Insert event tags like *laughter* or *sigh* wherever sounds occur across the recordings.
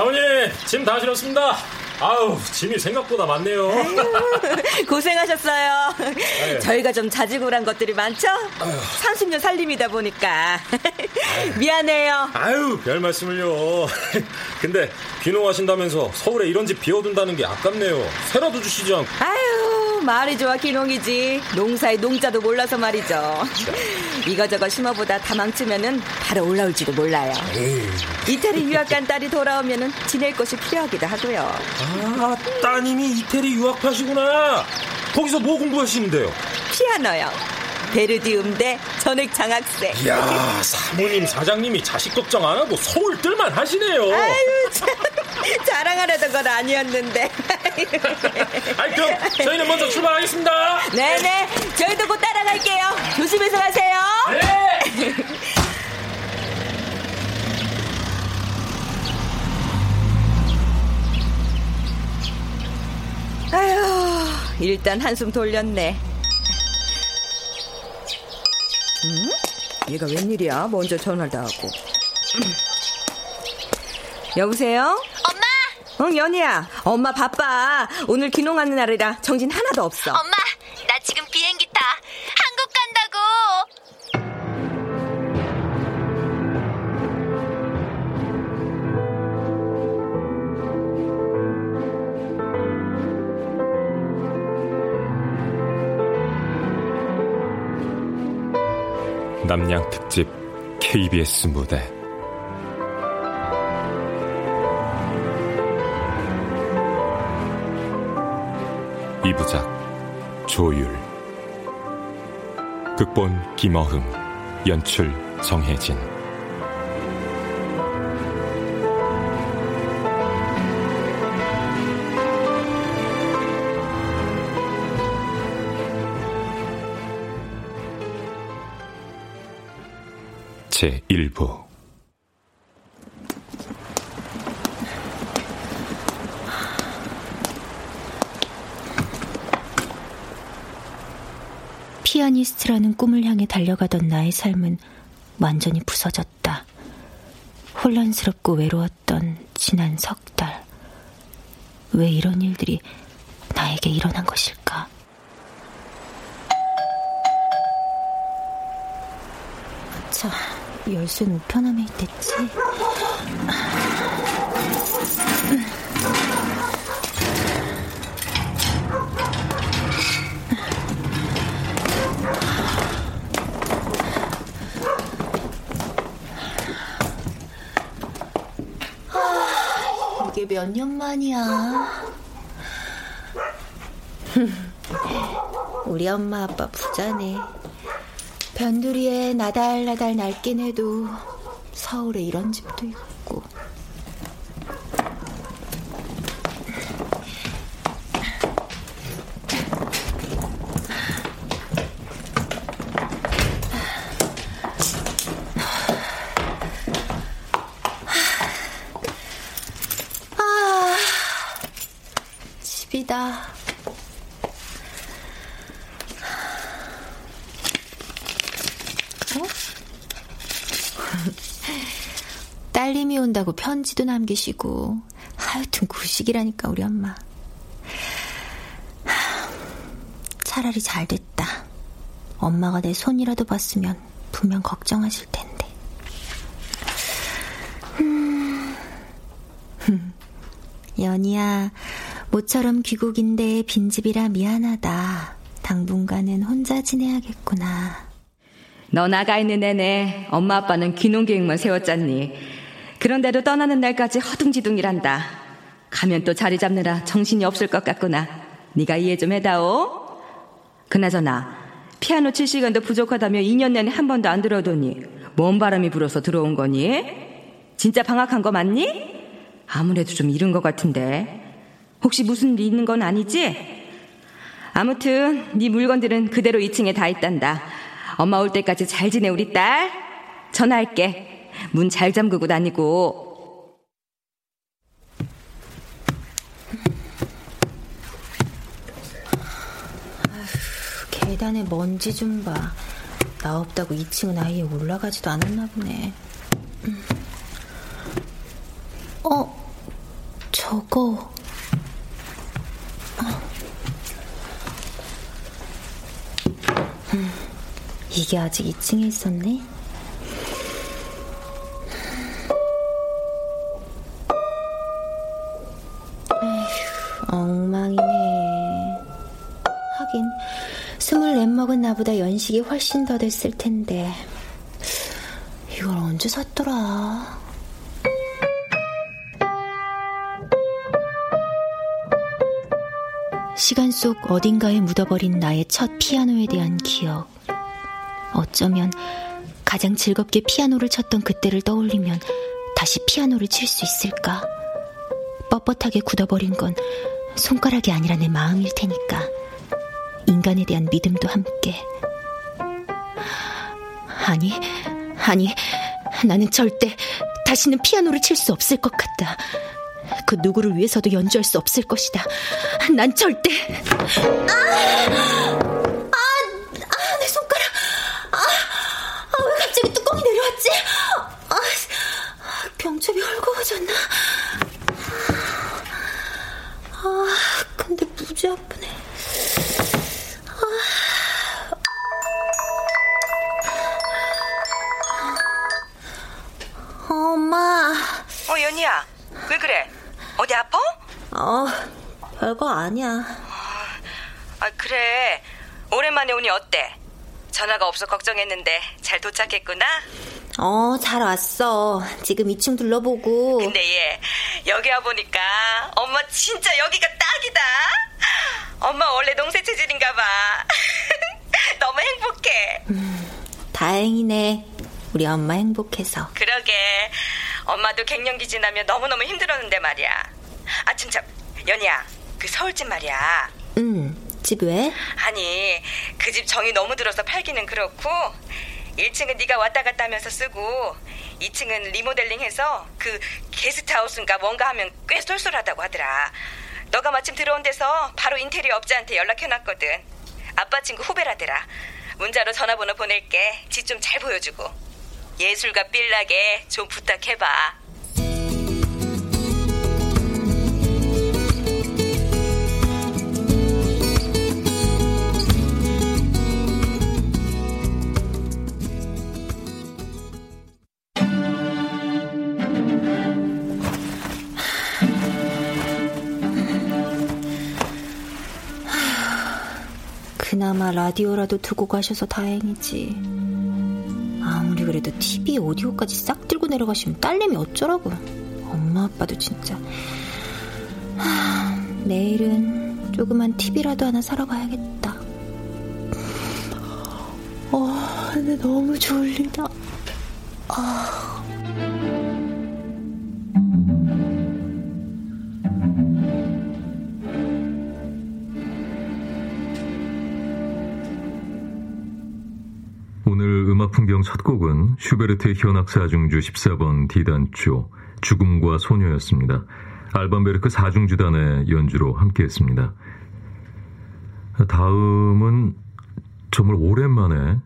사모님, 짐 다 실었습니다. 아우, 짐이 생각보다 많네요. *laughs* 고생하셨어요. 저희가 좀 자지구란 것들이 많죠? 30년 살림이다 보니까. *laughs* 미안해요. 아유, 별 말씀을요. *laughs* 근데 귀농하신다면서 서울에 이런 집 비워둔다는 게 아깝네요. 새라도 주시지 않고. 아유, 말이 좋아 기농이지. 농사의 농자도 몰라서 말이죠. 이거저거 심어보다 다 망치면은 바로 올라올지도 몰라요. 이태리 유학 간 딸이 돌아오면은 지낼 곳이 필요하기도 하고요. 아, 따님이 이태리 유학파시구나. 거기서 뭐 공부하시는데요? 피아노요. 베르디 음대 전액 장학생. 이야, 사모님, 사장님이 자식 걱정 안 하고 서울 뜰만 하시네요. 아유, 참. *laughs* 자랑하려던 건 아니었는데. *laughs* 아이, 그럼 저희는 먼저 출발하겠습니다. 네네. 저희도 곧 따라갈게요. 조심해서 가세요. 네. *laughs* 아휴, 일단 한숨 돌렸네. 얘가 웬일이야? 먼저 전화도 하고. 여보세요? 엄마! 응, 연희야. 엄마 바빠. 오늘 귀농하는 날이라 정신 하나도 없어. 엄마! KBS 무대. 이부작 조율. 극본 김어흠 연출 정혜진 제1부 피아니스트라는 꿈을 향해 달려가던 나의 삶은 완전히 부서졌다. 혼란스럽고 외로웠던 지난 석 달. 왜 이런 일들이 나에게 일어난 것일까? 자, 열쇠는 우편함에 있댔지. 이게 몇 년 만이야. *laughs* 우리 엄마 아빠 부자네. 변두리에 나달나달 낡긴 해도 서울에 이런 집도 있고. 아, 집이다. 온다고 편지도 남기시고 하여튼 구식이라니까 우리 엄마. 하, 차라리 잘 됐다. 엄마가 내 손이라도 봤으면 분명 걱정하실 텐데. 음. *laughs* 연희야 모처럼 귀국인데 빈집이라 미안하다. 당분간은 혼자 지내야겠구나. 너 나가 있는 내내 엄마 아빠는 귀농 계획만 세웠잖니. 그런데도 떠나는 날까지 허둥지둥이란다. 가면 또 자리 잡느라 정신이 없을 것 같구나. 네가 이해 좀 해다오. 그나저나 피아노 칠 시간도 부족하다며 2년 내내 한 번도 안 들어오더니 뭔 바람이 불어서 들어온 거니? 진짜 방학한 거 맞니? 아무래도 좀 이른 것 같은데. 혹시 무슨 일 있는 건 아니지? 아무튼 네 물건들은 그대로 2층에 다 있단다. 엄마 올 때까지 잘 지내 우리 딸. 전화할게. 문 잘 잠그고 다니고. 계단에 먼지 좀 봐. 나 없다고 2층은 아예 올라가지도 않았나 보네. 음. 어, 저거. 어. 음, 이게 아직 2층에 있었네? 엉망이네. 하긴, 스물넷 먹은 나보다 연식이 훨씬 더 됐을 텐데. 이걸 언제 샀더라? 시간 속 어딘가에 묻어버린 나의 첫 피아노에 대한 기억. 어쩌면 가장 즐겁게 피아노를 쳤던 그때를 떠올리면 다시 피아노를 칠 수 있을까? 뻣뻣하게 굳어버린 건 손가락이 아니라 내 마음일 테니까. 인간에 대한 믿음도 함께. 아니, 아니, 나는 절대 다시는 피아노를 칠 수 없을 것 같다. 그 누구를 위해서도 연주할 수 없을 것이다. 난 절대. 아! 아, 별거 아니야. 아, 그래. 오랜만에 오니 어때? 전화가 없어 걱정했는데 잘 도착했구나? 어, 잘 왔어. 지금 2층 둘러보고. 근데 얘, 여기 와보니까 엄마 진짜 여기가 딱이다. 엄마 원래 농세 체질인가 봐. *laughs* 너무 행복해. 음, 다행이네. 우리 엄마 행복해서. 그러게. 엄마도 갱년기 지나면 너무너무 힘들었는데 말이야. 아, 진짜, 연희야, 그 서울집 말이야. 응, 집 왜? 아니, 그 집 정이 너무 들어서 팔기는 그렇고, 1층은 네가 왔다 갔다 하면서 쓰고, 2층은 리모델링해서 그 게스트하우스인가 뭔가 하면 꽤 쏠쏠하다고 하더라. 너가 마침 들어온 데서 바로 인테리어 업자한테 연락해놨거든. 아빠 친구 후배라더라. 문자로 전화번호 보낼게. 집 좀 잘 보여주고. 예술가 빌라게 좀 부탁해봐. 라디오라도 두고 가셔서 다행이지. 아무리 그래도 TV, 오디오까지 싹 들고 내려가시면 딸내미 어쩌라고. 엄마 아빠도 진짜. 하, 내일은 조그만 TV라도 하나 사러 가야겠다. 어, 근데 너무 졸리다. 아. 경첫 곡은 슈베르트의 현악사 중주 14번 D단조 죽음과 소녀였습니다. 알반베르크 사중주단의 연주로 함께했습니다. 다음은 정말 오랜만에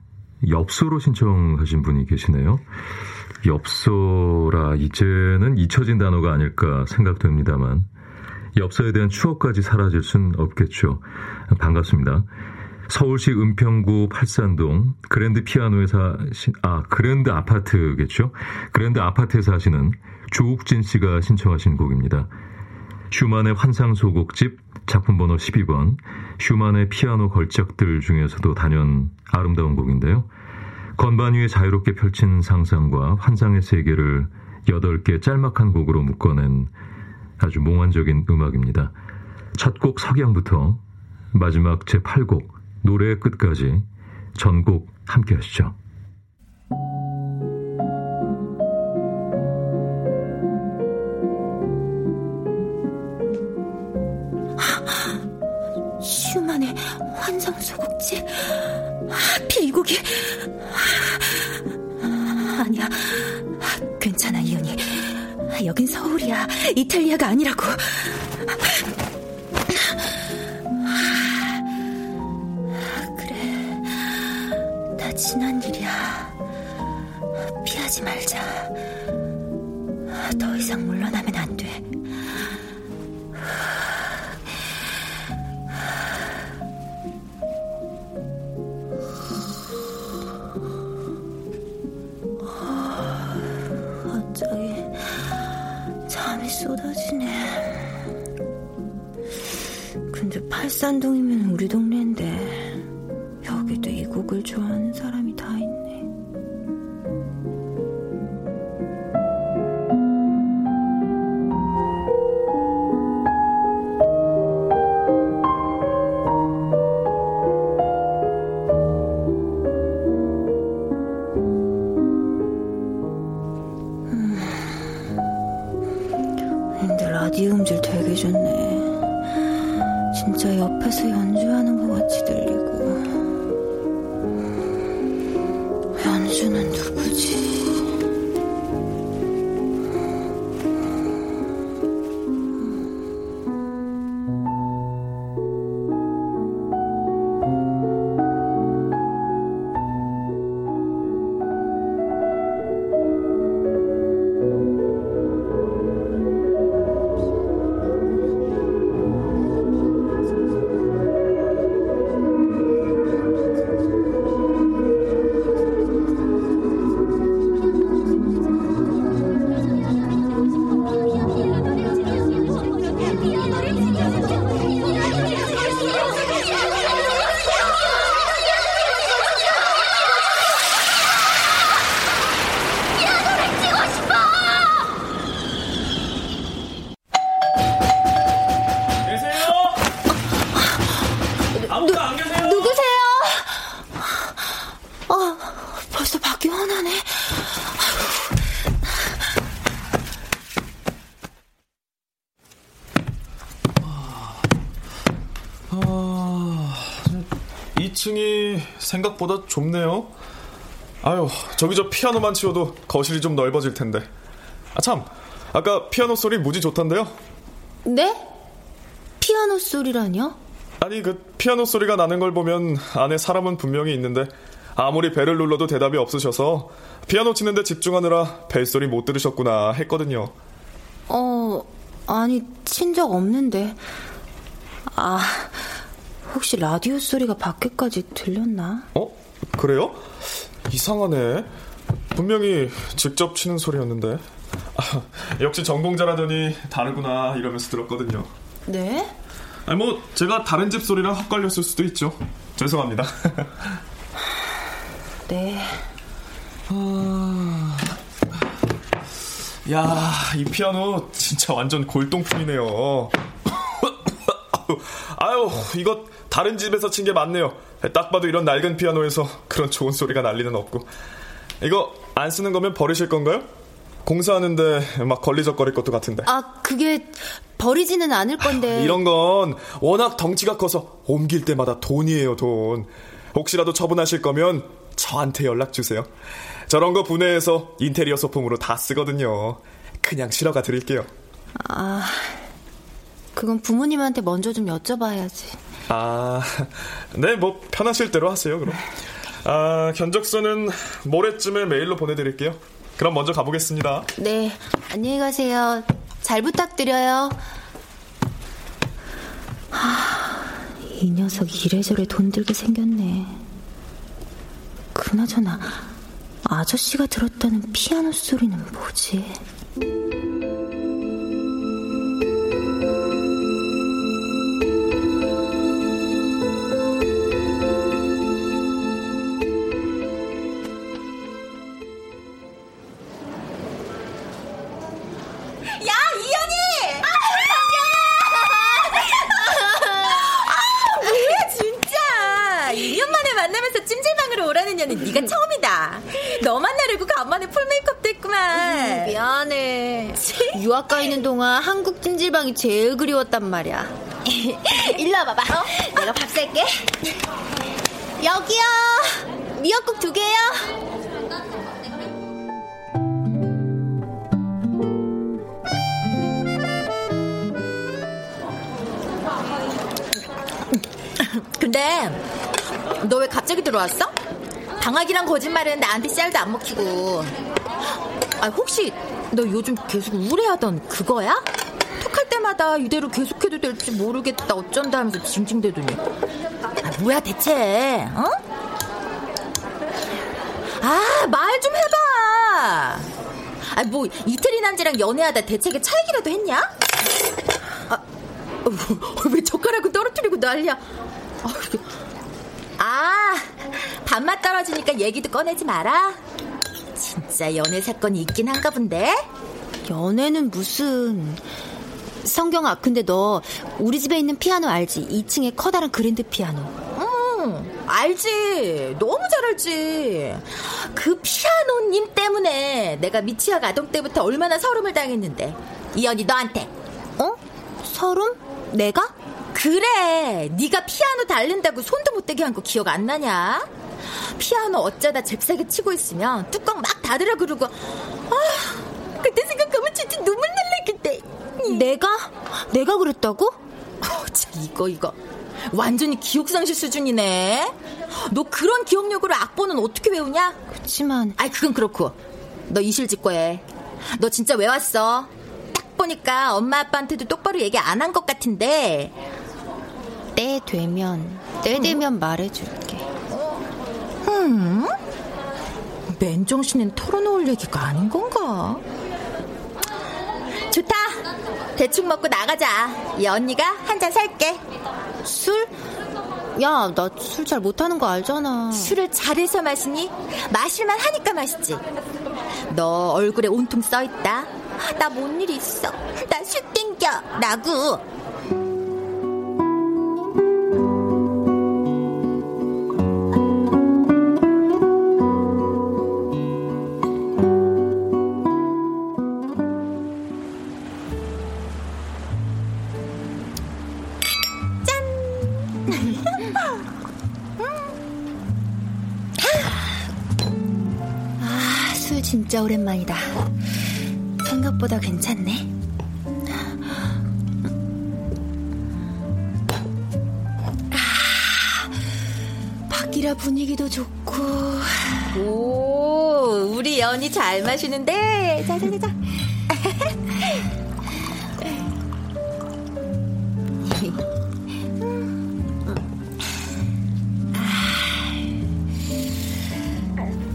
엽서로 신청하신 분이 계시네요. 엽서라 이제는 잊혀진 단어가 아닐까 생각됩니다만 엽서에 대한 추억까지 사라질 순 없겠죠. 반갑습니다. 서울시 은평구 팔산동 그랜드 피아노에서 아 그랜드 아파트겠죠. 그랜드 아파트에서 하시는 조욱진 씨가 신청하신 곡입니다. 슈만의 환상 소곡집 작품 번호 12번 슈만의 피아노 걸작들 중에서도 단연 아름다운 곡인데요. 건반 위에 자유롭게 펼친 상상과 환상의 세계를 8개 짤막한 곡으로 묶어낸 아주 몽환적인 음악입니다. 첫 곡 석양부터 마지막 제8곡 노래의 끝까지 전곡 함께 하시죠. 슈만의 환상 소곡지. 하필 이 곡이. 아니야. 괜찮아, 이현이. 여긴 서울이야. 이탈리아가 아니라고. 지난 일이야. 피하지 말자. 더 이상 물러나면 안 돼. 갑자기 잠이 쏟아지네. 근데 팔산동이면 우리 동네인데 여기도 이 곡을 좋아하는 사람 2층이 생각보다 좁네요. 아유, 저기 저 피아노만 치워도 거실이 좀 넓어질 텐데. 아, 참. 아까 피아노 소리 무지 좋던데요? 네? 피아노 소리라뇨? 아니, 그 피아노 소리가 나는 걸 보면 안에 사람은 분명히 있는데 아무리 벨을 눌러도 대답이 없으셔서 피아노 치는데 집중하느라 벨소리 못 들으셨구나 했거든요. 어, 아니, 친 적 없는데. 아, 혹시 라디오 소리가 밖에까지 들렸나? 어? 그래요? 이상하네. 분명히 직접 치는 소리였는데. 아, 역시 전공자라더니 다르구나 이러면서 들었거든요. 네? 아니 뭐 제가 다른 집 소리랑 헛갈렸을 수도 있죠. 죄송합니다. *laughs* 네. 야, 이 피아노 진짜 완전 골동품이네요. *laughs* 아유, 이거 다른 집에서 친 게 맞네요. 딱 봐도 이런 낡은 피아노에서 그런 좋은 소리가 날 리는 없고. 이거 안 쓰는 거면 버리실 건가요? 공사하는데 막 걸리적거릴 것도 같은데. 아, 그게 버리지는 않을 건데. 이런 건 워낙 덩치가 커서 옮길 때마다 돈이에요, 돈. 혹시라도 처분하실 거면 저한테 연락 주세요. 저런 거 분해해서 인테리어 소품으로 다 쓰거든요. 그냥 실어가 드릴게요. 아, 그건 부모님한테 먼저 좀 여쭤봐야지. 아, *laughs* 네, 뭐 편하실 대로 하세요, 그럼. 아, 견적서는 모레쯤에 메일로 보내드릴게요. 그럼 먼저 가보겠습니다. 네, 안녕히 가세요. 잘 부탁드려요. 하, 이 녀석 이래저래 돈 들게 생겼네. 그나저나 아저씨가 들었다는 피아노 소리는 뭐지? 년은 네가 처음이다. 너 만나려고 간만에 풀메이크업도 했구만. 미안해. 유학 가 있는 동안 한국 찜질방이 제일 그리웠단 말이야. *laughs* 일로 와봐봐. 어? 내가 밥 살게. 여기요. 미역국 두 개요. 근데 너 왜 갑자기 들어왔어? 방학이란 거짓말은 나한테 쌀도 안 먹히고. 아 혹시 너 요즘 계속 우울해하던 그거야? 톡할 때마다 이대로 계속해도 될지 모르겠다 어쩐다 하면서 징징대더니. 아 뭐야 대체? 어? 아 말 좀 해봐. 아 뭐 이태리 남자랑 연애하다 대책에 차이기라도 했냐? 아, 어, 왜 젓가락을 떨어뜨리고 난리야? 아, 밥맛 떨어지니까 얘기도 꺼내지 마라. 진짜 연애 사건이 있긴 한가 본데? 연애는 무슨... 성경아, 근데 너 우리 집에 있는 피아노 알지? 2층에 커다란 그랜드 피아노. 응, 알지. 너무 잘 알지. 그 피아노님 때문에 내가 미취학 아동 때부터 얼마나 서름을 당했는데. 이 언니 너한테. 어? 서름? 내가? 그래 네가 피아노 달른다고 손도 못 대게 한 거 기억 안 나냐? 피아노 어쩌다 잽싸게 치고 있으면 뚜껑 막 닫으라 그러고 아 그때 생각하면 진짜 눈물 날래 그때 내가? 내가 그랬다고? 어, 참 이거 이거 완전히 기억상실 수준이네 너 그런 기억력으로 악보는 어떻게 외우냐? 그치만 아이 그건 그렇고 너 이실직고해 너 진짜 왜 왔어? 딱 보니까 엄마 아빠한테도 똑바로 얘기 안 한 것 같은데 때 되면 때 되면 음? 말해줄게. 음? 맨정신엔 털어놓을 얘기가 아닌 건가? 좋다. 대충 먹고 나가자. 이 언니가 한 잔 살게. 술? 야, 나 술 잘 못하는 거 알잖아. 술을 잘해서 마시니? 마실만 하니까 맛있지. 너 얼굴에 온통 써있다. 나 뭔 일 있어. 나 술 땡겨. 라고. 오랜만이다. 생각보다 괜찮네. 아, 밖이라 분위기도 좋고. 오, 우리 연이 잘 마시는데. 자자자자.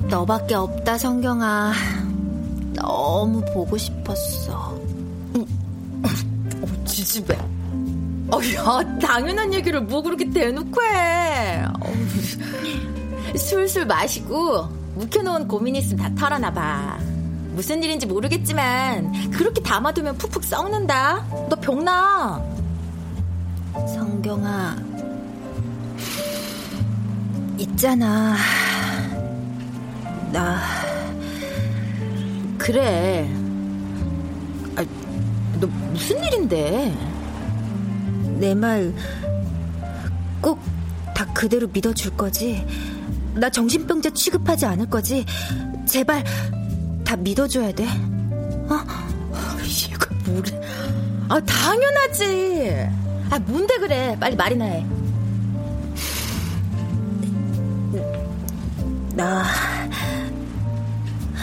너밖에 없다, 성경아. 너무 보고 싶었어. 어, 지지배. 어, 야, 당연한 얘기를 뭐 그렇게 대놓고 해. 어, 술술 마시고 묵혀놓은 고민 있으면 다 털어놔봐. 무슨 일인지 모르겠지만 그렇게 담아두면 푹푹 썩는다. 너 병나. 성경아. 있잖아. 나 그래. 아, 너 무슨 일인데? 내 말 꼭 다 그대로 믿어줄 거지? 나 정신병자 취급하지 않을 거지? 제발 다 믿어줘야 돼. 어? 이거 뭐래? 아 당연하지. 아 뭔데 그래? 빨리 말이나 해. 나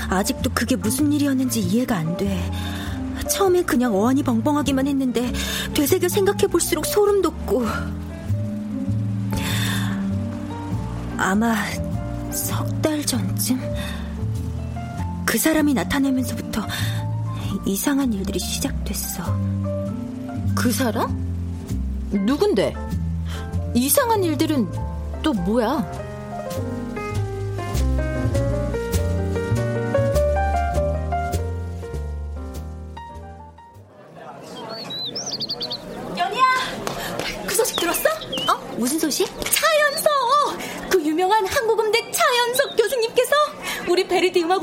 아직도 그게 무슨 일이었는지 이해가 안 돼. 처음에 그냥 어안이 벙벙하기만 했는데 되새겨 생각해 볼수록 소름 돋고 아마 석 달 전쯤 그 사람이 나타나면서부터 이상한 일들이 시작됐어. 그 사람? 누군데? 이상한 일들은 또 뭐야?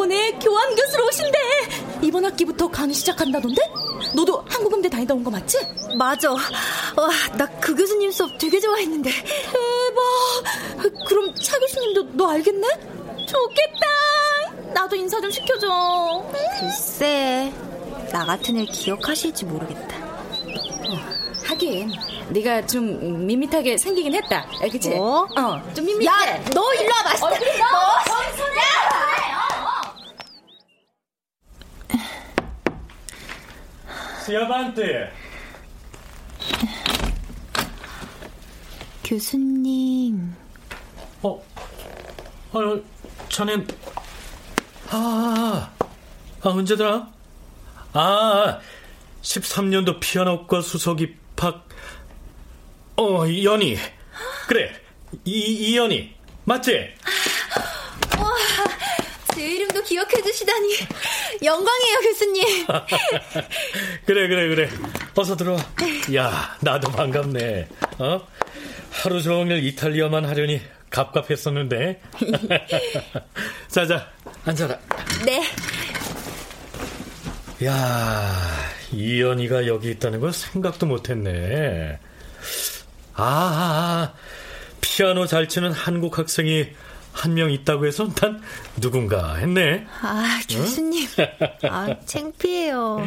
음악원에 교환 교수로 오신대. 이번 학기부터 강의 시작한다던데? 너도 한국음대 다니다 온 거 맞지? 맞아. 와, 나 그 교수님 수업 되게 좋아했는데. 대박. 그럼 차 교수님도 너 알겠네? 좋겠다. 나도 인사 좀 시켜줘. 글쎄, 나 같은 애 기억하실지 모르겠다. 어, 하긴 네가 좀 밋밋하게 생기긴 했다. 그치? 뭐? 어, 좀 밋밋해. 야, 너 일로 와봐. 어, 그래, 너. 너. 시아 반테. 교수님. 어, 어, 자넨, 아, 아, 언제더라? 아, 13년도 피아노과 수석 입학, 어, 연희. 그래, 이, 이연희. 맞지? 와, 제 이름도 기억해 주시다니. 영광이에요, 교수님. *laughs* 그래, 그래, 그래. 어서 들어와. 야, 나도 반갑네. 어? 하루 종일 이탈리아만 하려니 갑갑했었는데. *laughs* 자, 자, 앉아라. 네. 야, 이연이가 여기 있다는 걸 생각도 못했네. 아, 아, 아, 피아노 잘 치는 한국 학생이 한 명 있다고 해서 난 누군가 했네. 아, 교수님. 응? 아, 창피해요.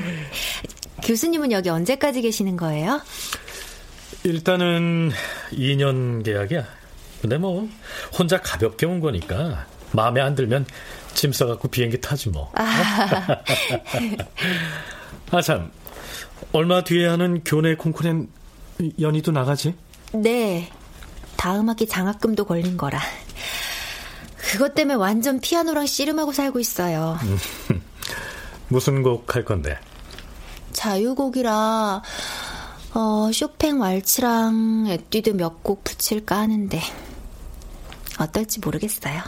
교수님은 여기 언제까지 계시는 거예요? 일단은 2년 계약이야. 근데 뭐 혼자 가볍게 온 거니까 마음에 안 들면 짐 싸갖고 비행기 타지 뭐. 아, *laughs* 아 참 얼마 뒤에 하는 교내 콩쿠르엔 연희도 나가지? 네. 다음 학기 장학금도 걸린 거라. 그것 때문에 완전 피아노랑 씨름하고 살고 있어요. *laughs* 무슨 곡 할 건데? 자유곡이라 어, 쇼팽 왈츠랑 에뛰드 몇 곡 붙일까 하는데 어떨지 모르겠어요.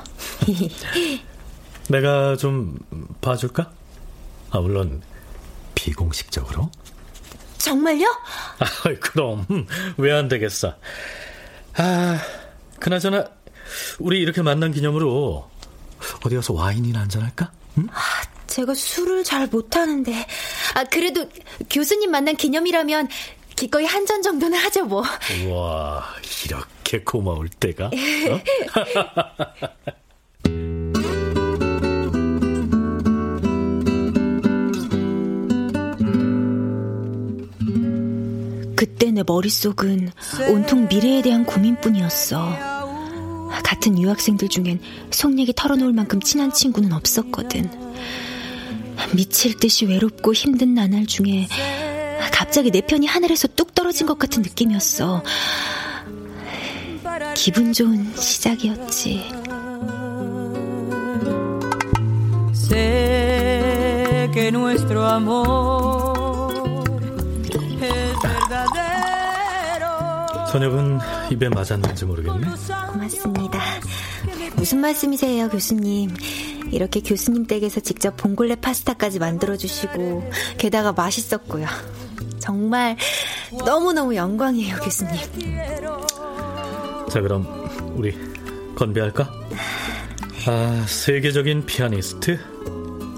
*laughs* 내가 좀 봐줄까? 아 물론 비공식적으로. 정말요? 아, 그럼 왜 안 되겠어. 아, 그나저나 우리 이렇게 만난 기념으로 어디 가서 와인이나 한잔 할까? 응? 아, 제가 술을 잘 못하는데. 아, 그래도 교수님 만난 기념이라면 기꺼이 한 잔 정도는 하죠, 뭐. 와, 이렇게 고마울 때가. 어? *laughs* 그때 내 머릿속은 온통 미래에 대한 고민뿐이었어. 같은 유학생들 중엔 속 얘기 털어놓을 만큼 친한 친구는 없었거든. 미칠 듯이 외롭고 힘든 나날 중에 갑자기 내 편이 하늘에서 뚝 떨어진 것 같은 느낌이었어. 기분 좋은 시작이었지. 저녁은 입에 맞았는지 모르겠네. 고맙습니다. 무슨 말씀이세요, 교수님? 이렇게 교수님 댁에서 직접 봉골레 파스타까지 만들어주시고, 게다가 맛있었고요. 정말 너무너무 영광이에요, 교수님. 자, 그럼 우리 건배할까? 아, 세계적인 피아니스트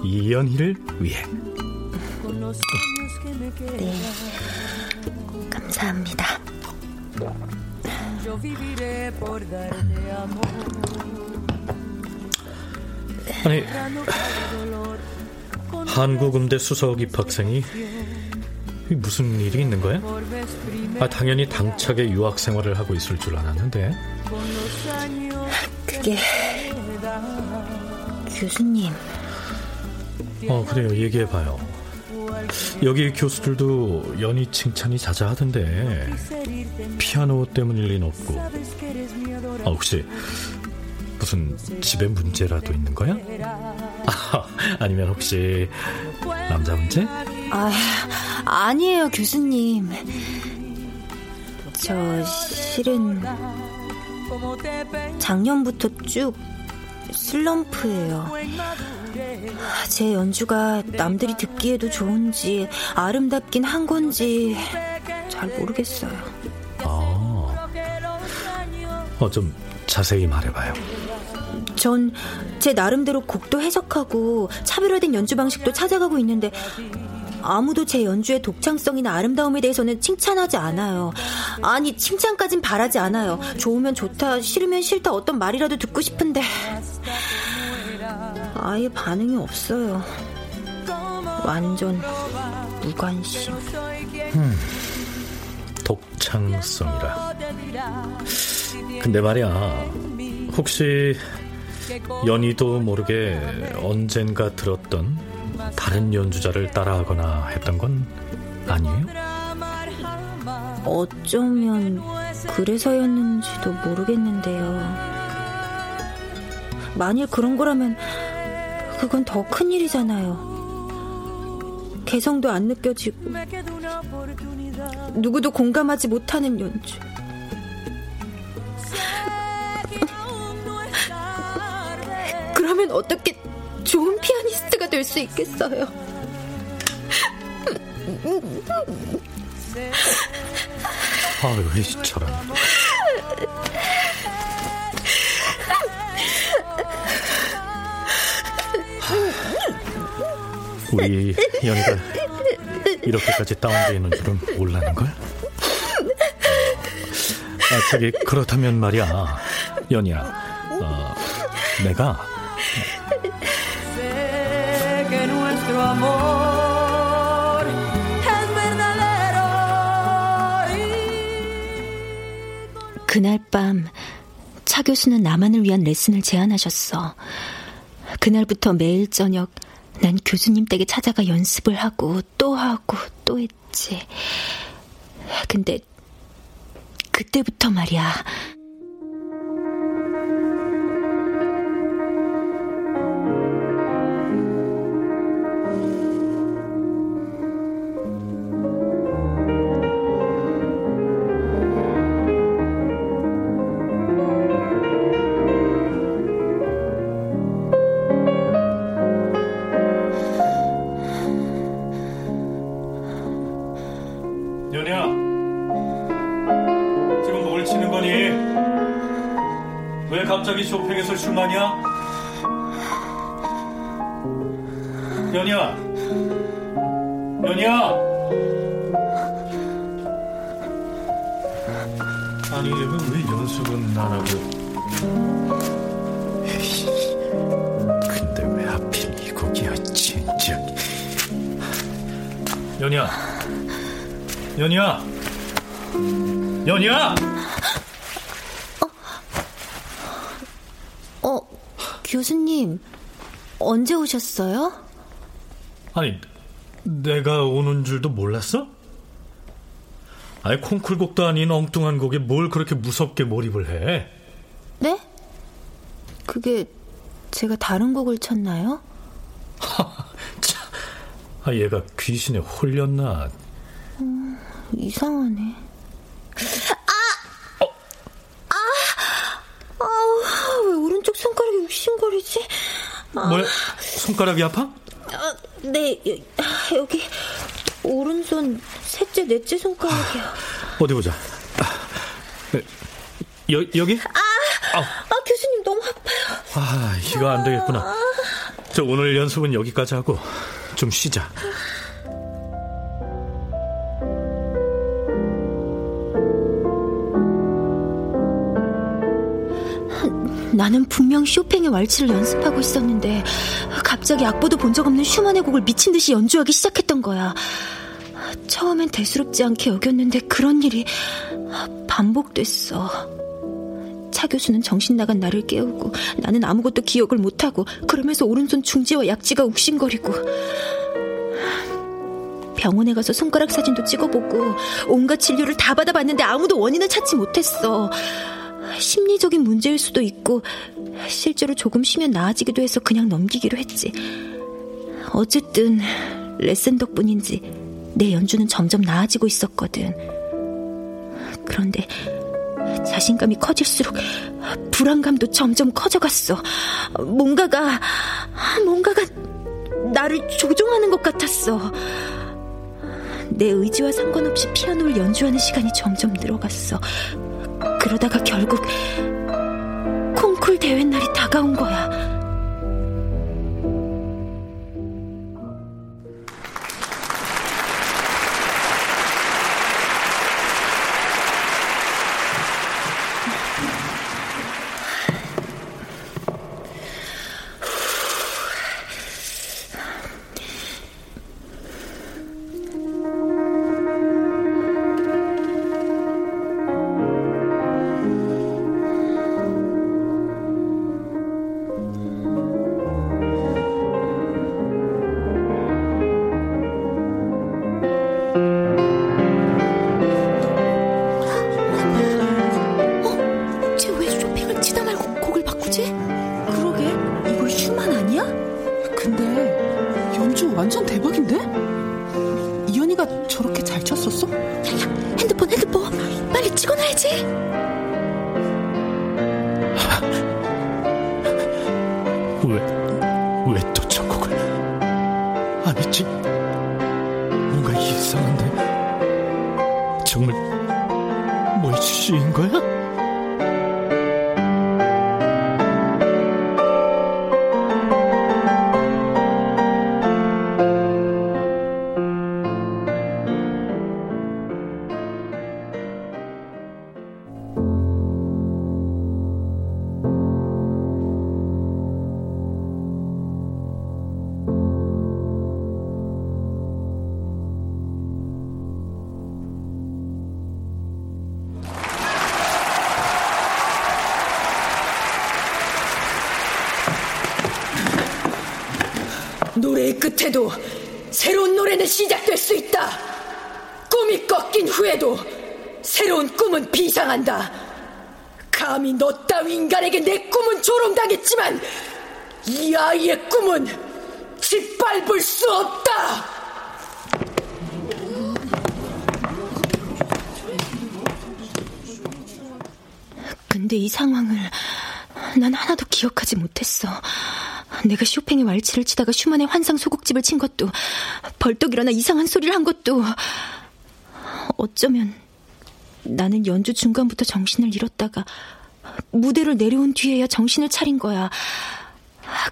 이연희를 위해. 네. 감사합니다. 아니 한국음대 수석 입학생이 무슨 일이 있는 거야? 아, 당연히 당차게 유학 생활을 하고 있을 줄 알았는데. 그게 교수님. 어 그래요 얘기해 봐요. 여기 교수들도 연희 칭찬이 자자하던데 피아노 때문일 리는 없고 아, 혹시 무슨 집에 문제라도 있는 거야? 아, *laughs* 아니면 혹시 남자 문제? 아, 아니에요 교수님 저 실은 작년부터 쭉 슬럼프예요 제 연주가 남들이 듣기에도 좋은지 아름답긴 한 건지 잘 모르겠어요. 아, 어, 좀 자세히 말해봐요. 전 제 나름대로 곡도 해석하고 차별화된 연주 방식도 찾아가고 있는데 아무도 제 연주의 독창성이나 아름다움에 대해서는 칭찬하지 않아요. 아니, 칭찬까진 바라지 않아요. 좋으면 좋다, 싫으면 싫다 어떤 말이라도 듣고 싶은데. 아예 반응이 없어요. 완전 무관심. 음, 독창성이라. 근데 말이야, 혹시 연희도 모르게 언젠가 들었던 다른 연주자를 따라하거나 했던 건 아니에요? 어쩌면 그래서였는지도 모르겠는데요. 만일 그런 거라면 그건 더 큰일이잖아요. 개성도 안 느껴지고 누구도 공감하지 못하는 연주. *laughs* 그러면 어떻게 좋은 피아니스트가 될 수 있겠어요? 아유, 이처럼. 우리 연희가 이렇게까지 다운되어 있는 줄은 몰랐는걸? 아, 저기, 그렇다면 말이야. 연희야, 어, 내가. 그날 밤, 차 교수는 나만을 위한 레슨을 제안하셨어. 그날부터 매일 저녁, 난 교수님 댁에 찾아가 연습을 하고 또 하고 또 했지. 근데 그때부터 말이야. 연희야 오셨어요? 아니, 내가 오는 줄도 몰랐어? 아니, 콩쿨곡도 아닌 엉뚱한 곡에 뭘 그렇게 무섭게 몰입을 해? 네? 그게 제가 다른 곡을 쳤나요? *laughs* 아, 얘가 귀신에 홀렸나? 음, 이상하네. 오른쪽 손가락이 욱신거리지? 아. 뭐야? 손가락이 아파? 아, 네, 여기 오른손 셋째, 넷째 손가락이요. 어디 보자. 여, 여기? 아, 아, 아, 교수님 너무 아파요. 아, 이거 안 되겠구나. 저 오늘 연습은 여기까지 하고 좀 쉬자. 나는 분명 쇼팽의 왈츠를 연습하고 있었는데 갑자기 악보도 본 적 없는 슈만의 곡을 미친 듯이 연주하기 시작했던 거야. 처음엔 대수롭지 않게 여겼는데 그런 일이 반복됐어. 차 교수는 정신 나간 나를 깨우고 나는 아무것도 기억을 못하고 그러면서 오른손 중지와 약지가 욱신거리고 병원에 가서 손가락 사진도 찍어보고 온갖 진료를 다 받아봤는데 아무도 원인을 찾지 못했어. 심리적인 문제일 수도 있고 실제로 조금 쉬면 나아지기도 해서 그냥 넘기기로 했지. 어쨌든 레슨 덕분인지 내 연주는 점점 나아지고 있었거든. 그런데 자신감이 커질수록 불안감도 점점 커져갔어. 뭔가가 뭔가가 나를 조종하는 것 같았어. 내 의지와 상관없이 피아노를 연주하는 시간이 점점 늘어갔어. 그러다가 결국 콩쿨 대회 날이 다가온 거야. 끝에도 새로운 노래는 시작될 수 있다. 꿈이 꺾인 후에도 새로운 꿈은 비상한다. 감히 너 따위 인간에게 내 꿈은 조롱당했지만 이 아이의 꿈은 짓밟을 수 없다. 근데 이 상황을 난 하나도 기억하지 못했어. 내가 쇼팽의 왈츠를 치다가 슈만의 환상 소곡집을 친 것도 벌떡 일어나 이상한 소리를 한 것도 어쩌면 나는 연주 중간부터 정신을 잃었다가 무대를 내려온 뒤에야 정신을 차린 거야.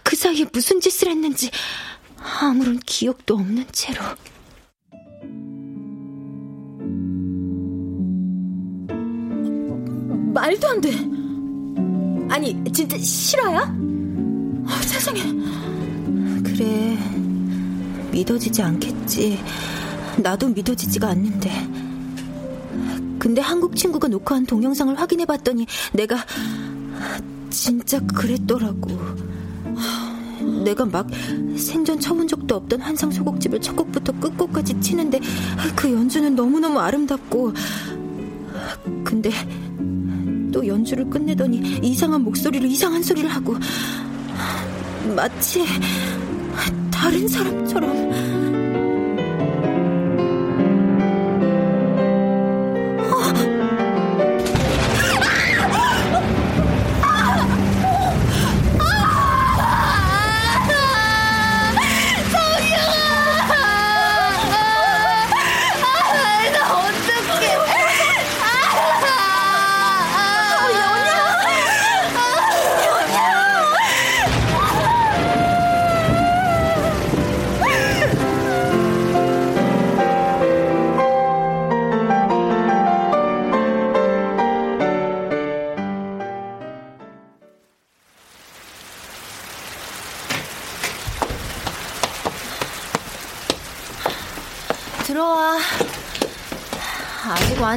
그 사이에 무슨 짓을 했는지 아무런 기억도 없는 채로. 말도 안 돼. 아니, 진짜 실화야? 어, 세상에. 그래. 믿어지지 않겠지. 나도 믿어지지가 않는데. 근데 한국 친구가 녹화한 동영상을 확인해 봤더니 내가 진짜 그랬더라고. 내가 막 생전 쳐본 적도 없던 환상 소곡집을 첫 곡부터 끝곡까지 치는데 그 연주는 너무너무 아름답고 근데 또 연주를 끝내더니 이상한 목소리로 이상한 소리를 하고 마치 다른 사람처럼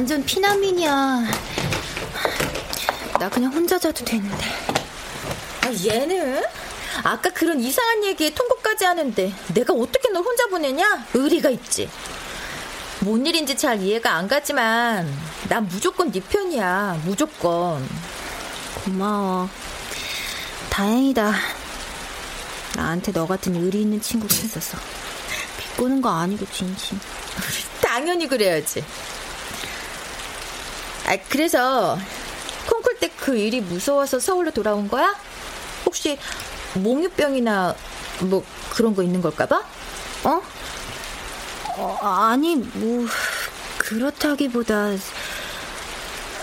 완전 피난민이야. 나 그냥 혼자 자도 되는데. 아, 얘는? 아까 그런 이상한 얘기에 통곡까지 하는데 내가 어떻게 널 혼자 보내냐? 의리가 있지. 뭔 일인지 잘 이해가 안 가지만 난 무조건 네 편이야. 무조건. 고마워. 다행이다. 나한테 너 같은 의리 있는 친구가 있어서. 비꼬는 거 아니고 진심. 당연히 그래야지. 아, 그래서 콩쿨 때 그 일이 무서워서 서울로 돌아온 거야? 혹시 몽유병이나 뭐 그런 거 있는 걸까 봐? 어? 어 아니, 뭐 그렇다기보다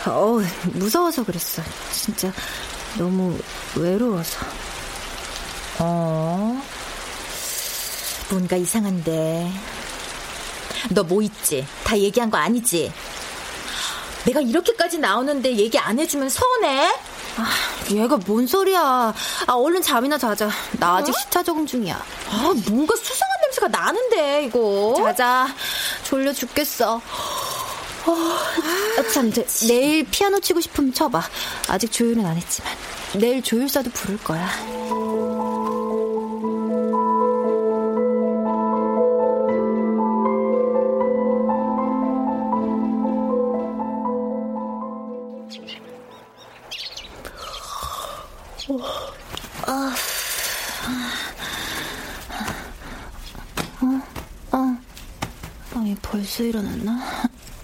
어, 무서워서 그랬어. 진짜 너무 외로워서. 어. 뭔가 이상한데. 너 뭐 있지? 다 얘기한 거 아니지? 내가 이렇게까지 나오는데 얘기 안 해주면 서운해? 아, 얘가 뭔 소리야. 아, 얼른 잠이나 자자. 나 아직 어? 시차 적응 중이야. 아, 뭔가 수상한 냄새가 나는데, 이거. 자자. 졸려 죽겠어. 어, 아, 참, 저, 내일 피아노 치고 싶으면 쳐봐. 아직 조율은 안 했지만. 내일 조율사도 부를 거야. 벌써 일어났나?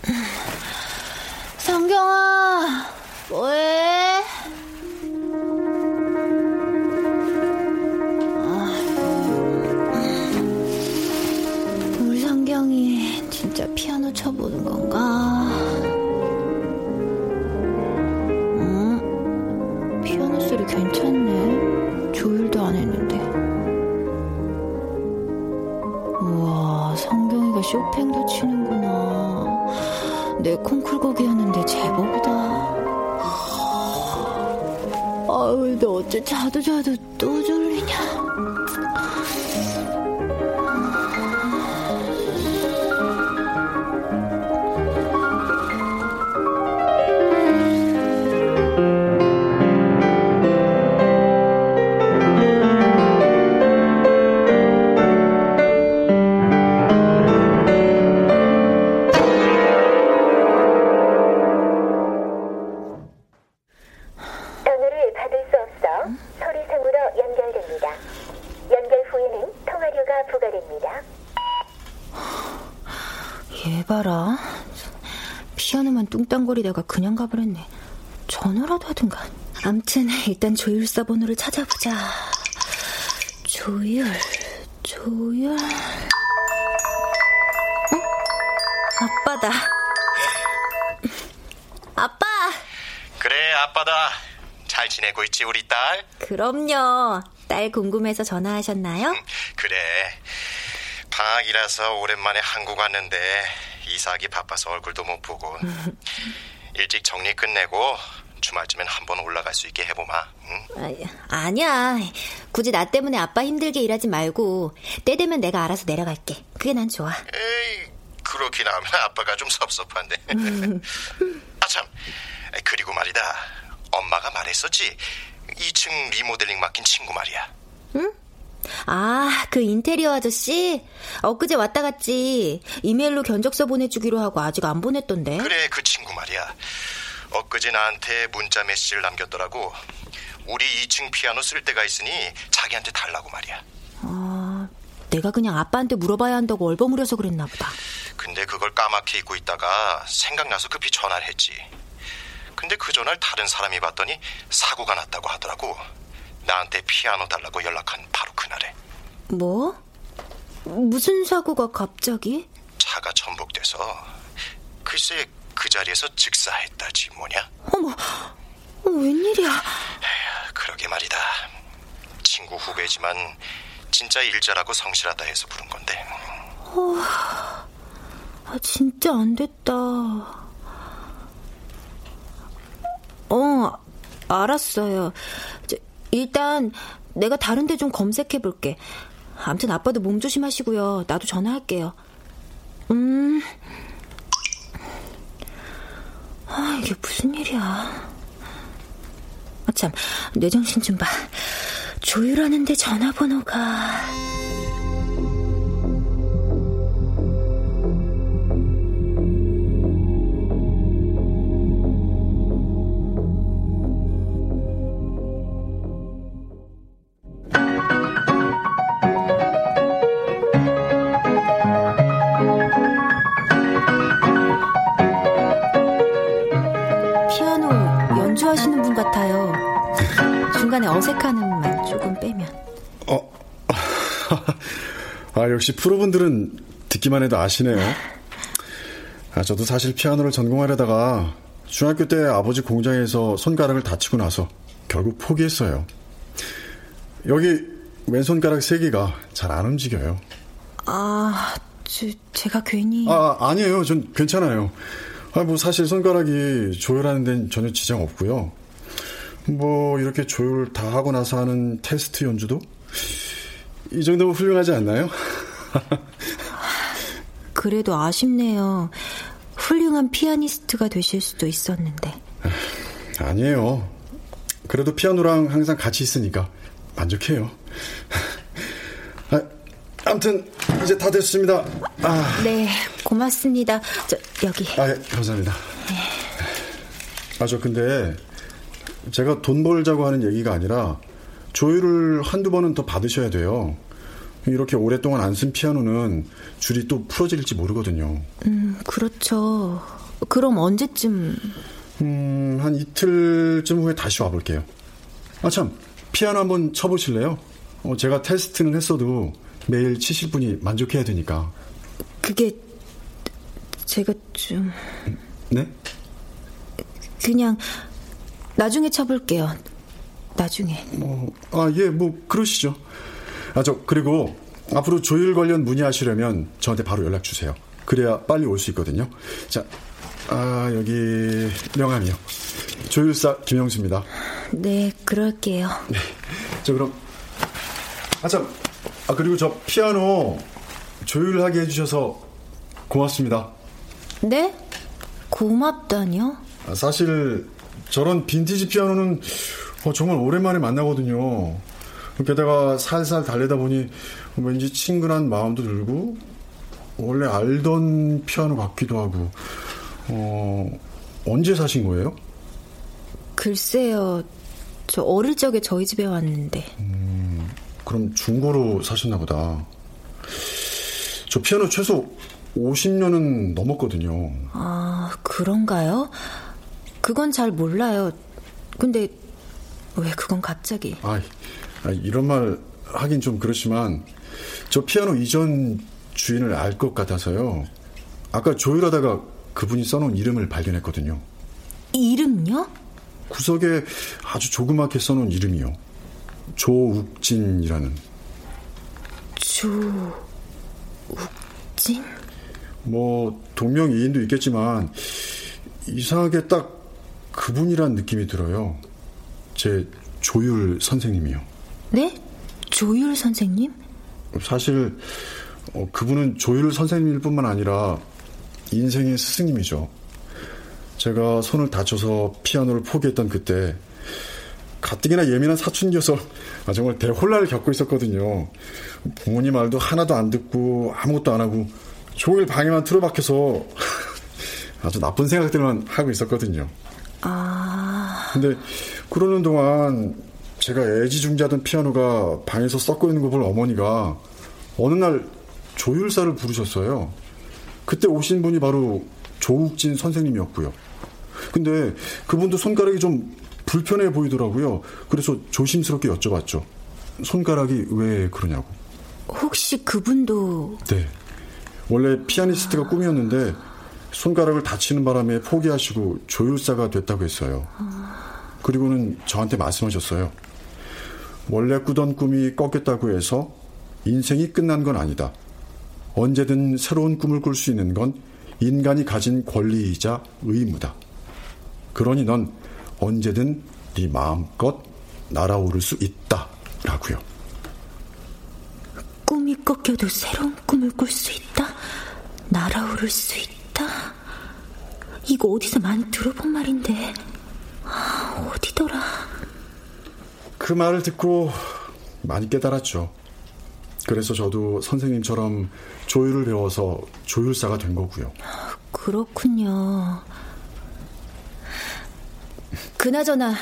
*laughs* 상경아, 뭐해? 내가 쇼팽도 치는구나. 내 콩쿨곡이었는데 제법이다. 아유, 너 어째 자도 자도 또 졸리냐. 피아노만 뚱땅거리다가 그냥 가버렸네. 전화라도 하든가. 암튼 일단 조율사 번호를 찾아보자. 조율, 조율. 어? 아빠다. 아빠! 그래 아빠다 잘 지내고 있지 우리 딸? 그럼요. 딸 궁금해서 전화하셨나요? 그래 방학이라서 오랜만에 한국 왔는데 이사하기 바빠서 얼굴도 못 보고 *laughs* 일찍 정리 끝내고 주말쯤엔 한번 올라갈 수 있게 해보마 응? 아, 아니야. 굳이 나 때문에 아빠 힘들게 일하지 말고 때 되면 내가 알아서 내려갈게. 그게 난 좋아. 에이 그렇긴 하면 아빠가 좀 섭섭한데 *laughs* 아 참 그리고 말이다 엄마가 말했었지 2층 리모델링 맡긴 친구 말이야 응? 아, 그 인테리어 아저씨? 엊그제 왔다 갔지. 이메일로 견적서 보내주기로 하고 아직 안 보냈던데. 그래 그 친구 말이야 엊그제 나한테 문자 메시지를 남겼더라고 우리 2층 피아노 쓸 데가 있으니 자기한테 달라고 말이야 아, 내가 그냥 아빠한테 물어봐야 한다고 얼버무려서 그랬나 보다. 근데 그걸 까맣게 잊고 있다가 생각나서 급히 전화를 했지 근데 그 전화를 다른 사람이 받더니 사고가 났다고 하더라고 나한테 피아노 달라고 연락한 바로 그날에 뭐? 무슨 사고가 갑자기? 차가 전복돼서 글쎄 그 자리에서 즉사했다지 뭐냐 어머, 어, 웬일이야? 그러게 말이다. 친구 후배지만 진짜 일자라고 성실하다 해서 부른 건데. 어, 아, 진짜 안 됐다. 어, 알았어요. 저, 일단 내가 다른 데 좀 검색해 볼게. 암튼 아빠도 몸 조심하시고요. 나도 전화할게요. 음. 아, 이게 무슨 일이야. 아, 참, 뇌정신 좀 봐. 조율하는데 전화번호가. 어색한 음만 조금 빼면. 어. *laughs* 아, 역시 프로분들은 듣기만 해도 아시네요. 아, 저도 사실 피아노를 전공하려다가 중학교 때 아버지 공장에서 손가락을 다치고 나서 결국 포기했어요. 여기 왼손가락 세 개가 잘 안 움직여요. 아, 저, 제가 괜히. 아, 아니에요. 전 괜찮아요. 아, 뭐 사실 손가락이 조율하는 데는 전혀 지장 없고요. 뭐 이렇게 조율 다 하고 나서 하는 테스트 연주도 이 정도면 훌륭하지 않나요? *laughs* 그래도 아쉽네요. 훌륭한 피아니스트가 되실 수도 있었는데. 아니에요. 그래도 피아노랑 항상 같이 있으니까 만족해요. *laughs* 아, 아무튼 이제 다 됐습니다. 아, 네, 고맙습니다. 저, 여기. 아, 예, 감사합니다. 아, 저 근데 제가 돈 벌자고 하는 얘기가 아니라 조율을 한두 번은 더 받으셔야 돼요. 이렇게 오랫동안 안 쓴 피아노는 줄이 또 풀어질지 모르거든요. 음, 그렇죠. 그럼 언제쯤? 음, 한 이틀쯤 후에 다시 와볼게요. 아, 참, 피아노 한번 쳐보실래요? 어, 제가 테스트는 했어도 매일 치실 분이 만족해야 되니까. 그게 제가 좀 네? 그냥 나중에 쳐볼게요. 나중에. 어, 아, 예, 뭐 그러시죠. 아, 저 그리고 앞으로 조율 관련 문의하시려면 저한테 바로 연락 주세요. 그래야 빨리 올 수 있거든요. 자, 아, 여기 명함이요. 조율사 김영수입니다. 네, 그럴게요. 네. 저 그럼 아 참. 아 그리고 저 피아노 조율하게 해 주셔서 고맙습니다. 네? 고맙다뇨? 아, 사실 저런 빈티지 피아노는 어, 정말 오랜만에 만나거든요. 게다가 살살 달래다 보니 왠지 친근한 마음도 들고 원래 알던 피아노 같기도 하고 어, 언제 사신 거예요? 글쎄요. 저 어릴 적에 저희 집에 왔는데. 음, 그럼 중고로 사셨나 보다. 저 피아노 최소 50년은 넘었거든요. 아, 그런가요? 그건 잘 몰라요. 근데 왜 그건 갑자기? 아, 이런 말 하긴 좀 그렇지만 저 피아노 이전 주인을 알 것 같아서요. 아까 조율하다가 그분이 써놓은 이름을 발견했거든요. 이름요? 구석에 아주 조그맣게 써놓은 이름이요. 조욱진이라는. 조욱진? 뭐 동명이인도 있겠지만 이상하게 딱 그분이란 느낌이 들어요. 제 조율 선생님이요. 네? 조율 선생님? 사실 어, 그분은 조율 선생님일 뿐만 아니라 인생의 스승님이죠. 제가 손을 다쳐서 피아노를 포기했던 그때 가뜩이나 예민한 사춘기여서 *laughs* 정말 대혼란을 겪고 있었거든요. 부모님 말도 하나도 안 듣고 아무것도 안 하고 종일 방에만 틀어박혀서 *laughs* 아주 나쁜 생각들만 하고 있었거든요. 아. 근데 그러는 동안 제가 애지중지하던 피아노가 방에서 썩고 있는 걸볼 어머니가 어느 날 조율사를 부르셨어요. 그때 오신 분이 바로 조욱진 선생님이었고요. 근데 그분도 손가락이 좀 불편해 보이더라고요. 그래서 조심스럽게 여쭤봤죠. 손가락이 왜 그러냐고. 혹시 그분도 네. 원래 피아니스트가 꿈이었는데 손가락을 다치는 바람에 포기하시고 조율사가 됐다고 했어요. 그리고는 저한테 말씀하셨어요. 원래 꾸던 꿈이 꺾였다고 해서 인생이 끝난 건 아니다. 언제든 새로운 꿈을 꿀 수 있는 건 인간이 가진 권리이자 의무다. 그러니 넌 언제든 네 마음껏 날아오를 수 있다. 라고요. 꿈이 꺾여도 새로운 꿈을 꿀 수 있다? 날아오를 수 있다? 이거 어디서 많이 들어본 말인데. 아, 어디더라? 그 말을 듣고 많이 깨달았죠. 그래서 저도 선생님처럼 조율을 배워서 조율사가 된 거고요. 그렇군요. 그나저나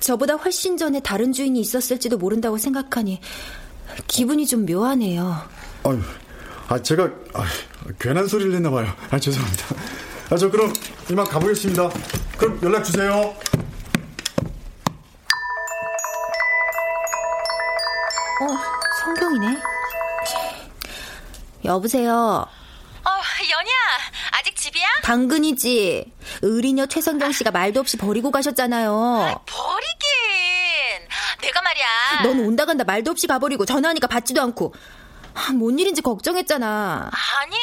저보다 훨씬 전에 다른 주인이 있었을지도 모른다고 생각하니 기분이 좀 묘하네요. 아유, 아 제가 아, 괜한 소리를 했나 봐요. 아 죄송합니다. 아 저 그럼 이만 가보겠습니다. 그럼 연락 주세요. 어, 성경이네. 여보세요. 어, 연희야, 아직 집이야? 당근이지. 의리녀 최성경 씨가 말도 없이 버리고 가셨잖아요. 버리긴. 내가 말이야. 넌 온다 간다 말도 없이 가버리고 전화하니까 받지도 않고. 아, 뭔 일인지 걱정했잖아. 아니,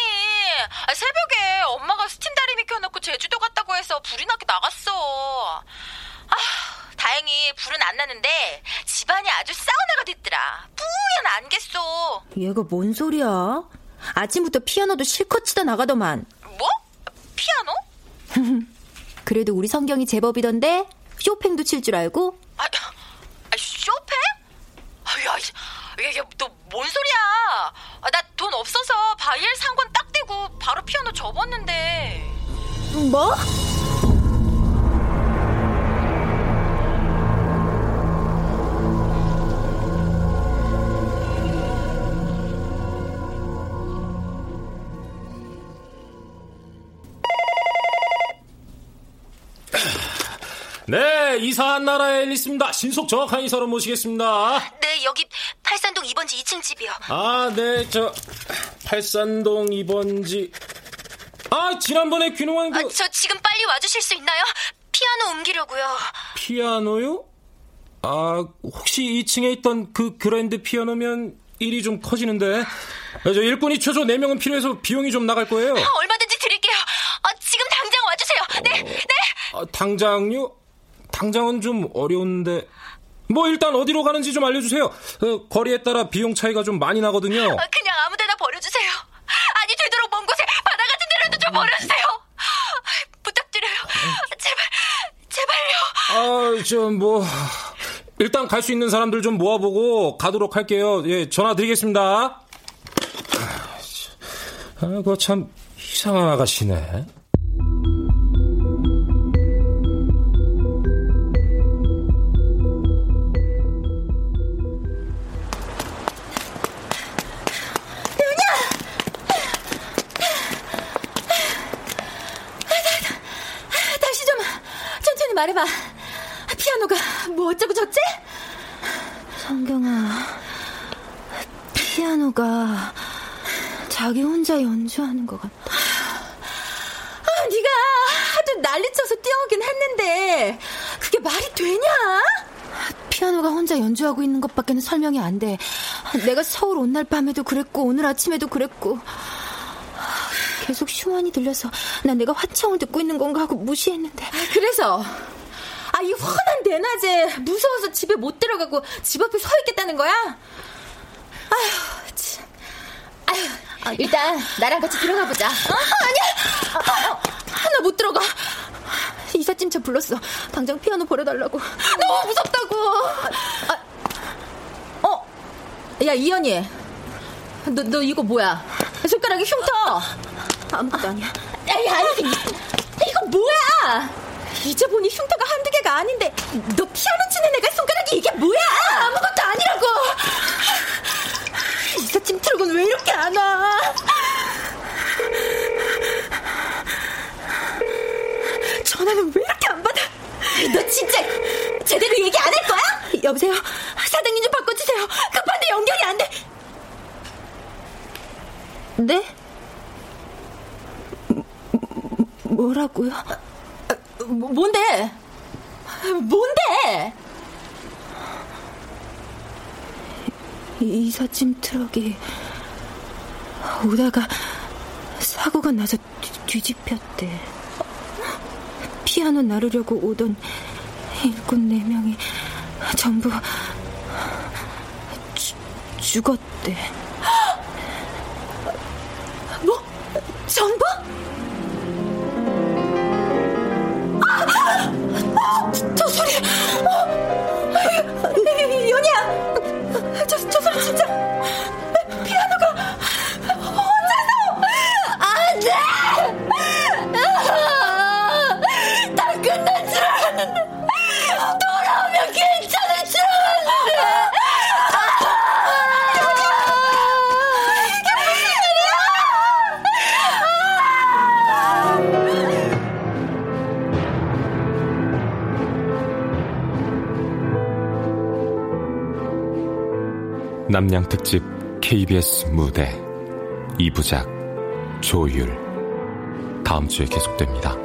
새벽에 엄마가 스팀 다리미 켜놓고 제주도 갔다고 해서 불이 나게 나갔어. 아, 다행히 불은 안 났는데 집안이 아주 사우나가 됐더라. 뿌연 안겠어. 얘가 뭔 소리야? 아침부터 피아노도 실컷 치다 나가더만. 뭐? 피아노? *laughs* 그래도 우리 성경이 제법이던데 쇼팽도 칠 줄 알고? 아, 아 쇼팽? 아, 야, 야, 야, 너 뭔 소리야? 아, 나돈 없어서 바이엘 상권 딱 대고 바로 피아노 접었는데. 뭐? 네, 이사한 나라의 앨리스입니다. 신속 정확한 이사로 모시겠습니다. 네, 여기 2번지 2층 집이요. 아, 네, 저 팔산동 2번지. 아, 지난번에 귀농한 그... 아, 저 지금 빨리 와주실 수 있나요? 피아노 옮기려고요. 피아노요? 아, 혹시 2층에 있던 그 그랜드 피아노면 일이 좀 커지는데. 저 일꾼이 최소 4명은 필요해서 비용이 좀 나갈 거예요. 얼마든지 드릴게요. 어, 지금 당장 와주세요. 네, 네. 아, 당장요? 당장은 좀 어려운데. 뭐 일단 어디로 가는지 좀 알려주세요. 그 거리에 따라 비용 차이가 좀 많이 나거든요. 어, 그냥 아무데나 버려주세요. 아니 되도록 먼 곳에 바다 같은 데라도 좀 버려주세요. 부탁드려요. 제발, 제발요. 아, 좀뭐 일단 갈 수 있는 사람들 좀 모아보고 가도록 할게요. 예, 전화 드리겠습니다. 아, 그거 참 이상한 아가씨네. 어쩌고 저쩌 성경아, 피아노가 자기 혼자 연주하는 것 같다. 아, 네가 하도 난리쳐서 뛰어오긴 했는데 그게 말이 되냐? 피아노가 혼자 연주하고 있는 것밖에는 설명이 안 돼. 내가 서울 온 날 밤에도 그랬고 오늘 아침에도 그랬고 계속 흉한이 들려서 난 내가 화청을 듣고 있는 건가 하고 무시했는데. 그래서 아, 이 환한 대낮에 무서워서 집에 못 들어가고 집 앞에 서 있겠다는 거야? 아휴, 참. 아휴, 아, 일단 나랑 같이 들어가 보자. 어? 아니야. 어, 나못 들어가. 이삿짐차 불렀어. 당장 피아노 버려달라고. 너무 무섭다고. 아, 어? 야, 이현이. 너, 너 이거 뭐야? 손가락이 흉터. 아무것도 아니야. 아니, 아니, 이거 뭐야? 이제 보니 흉터가 한두 개가 아닌데 너 피아노 치는 애가 손가락이 이게 뭐야? 아무것도 아니라고. 이삿짐 트럭은 왜 이렇게 안 와? 전화는 왜 이렇게 안 받아? 너 진짜 제대로 얘기 안 할 거야? 여보세요? 사장님 좀 바꿔주세요. 급한데 연결이 안 돼. 네? 뭐라고요? 뭐, 뭔데? 뭔데? 이삿짐 트럭이 오다가 사고가 나서 뒤, 뒤집혔대. 피아노 나르려고 오던 일꾼 네 명이 전부 주, 죽었대. 뭐? 전부? 저 소리! 어, 연 남양 특집 KBS 무대 2부작 조율 다음 주에 계속됩니다.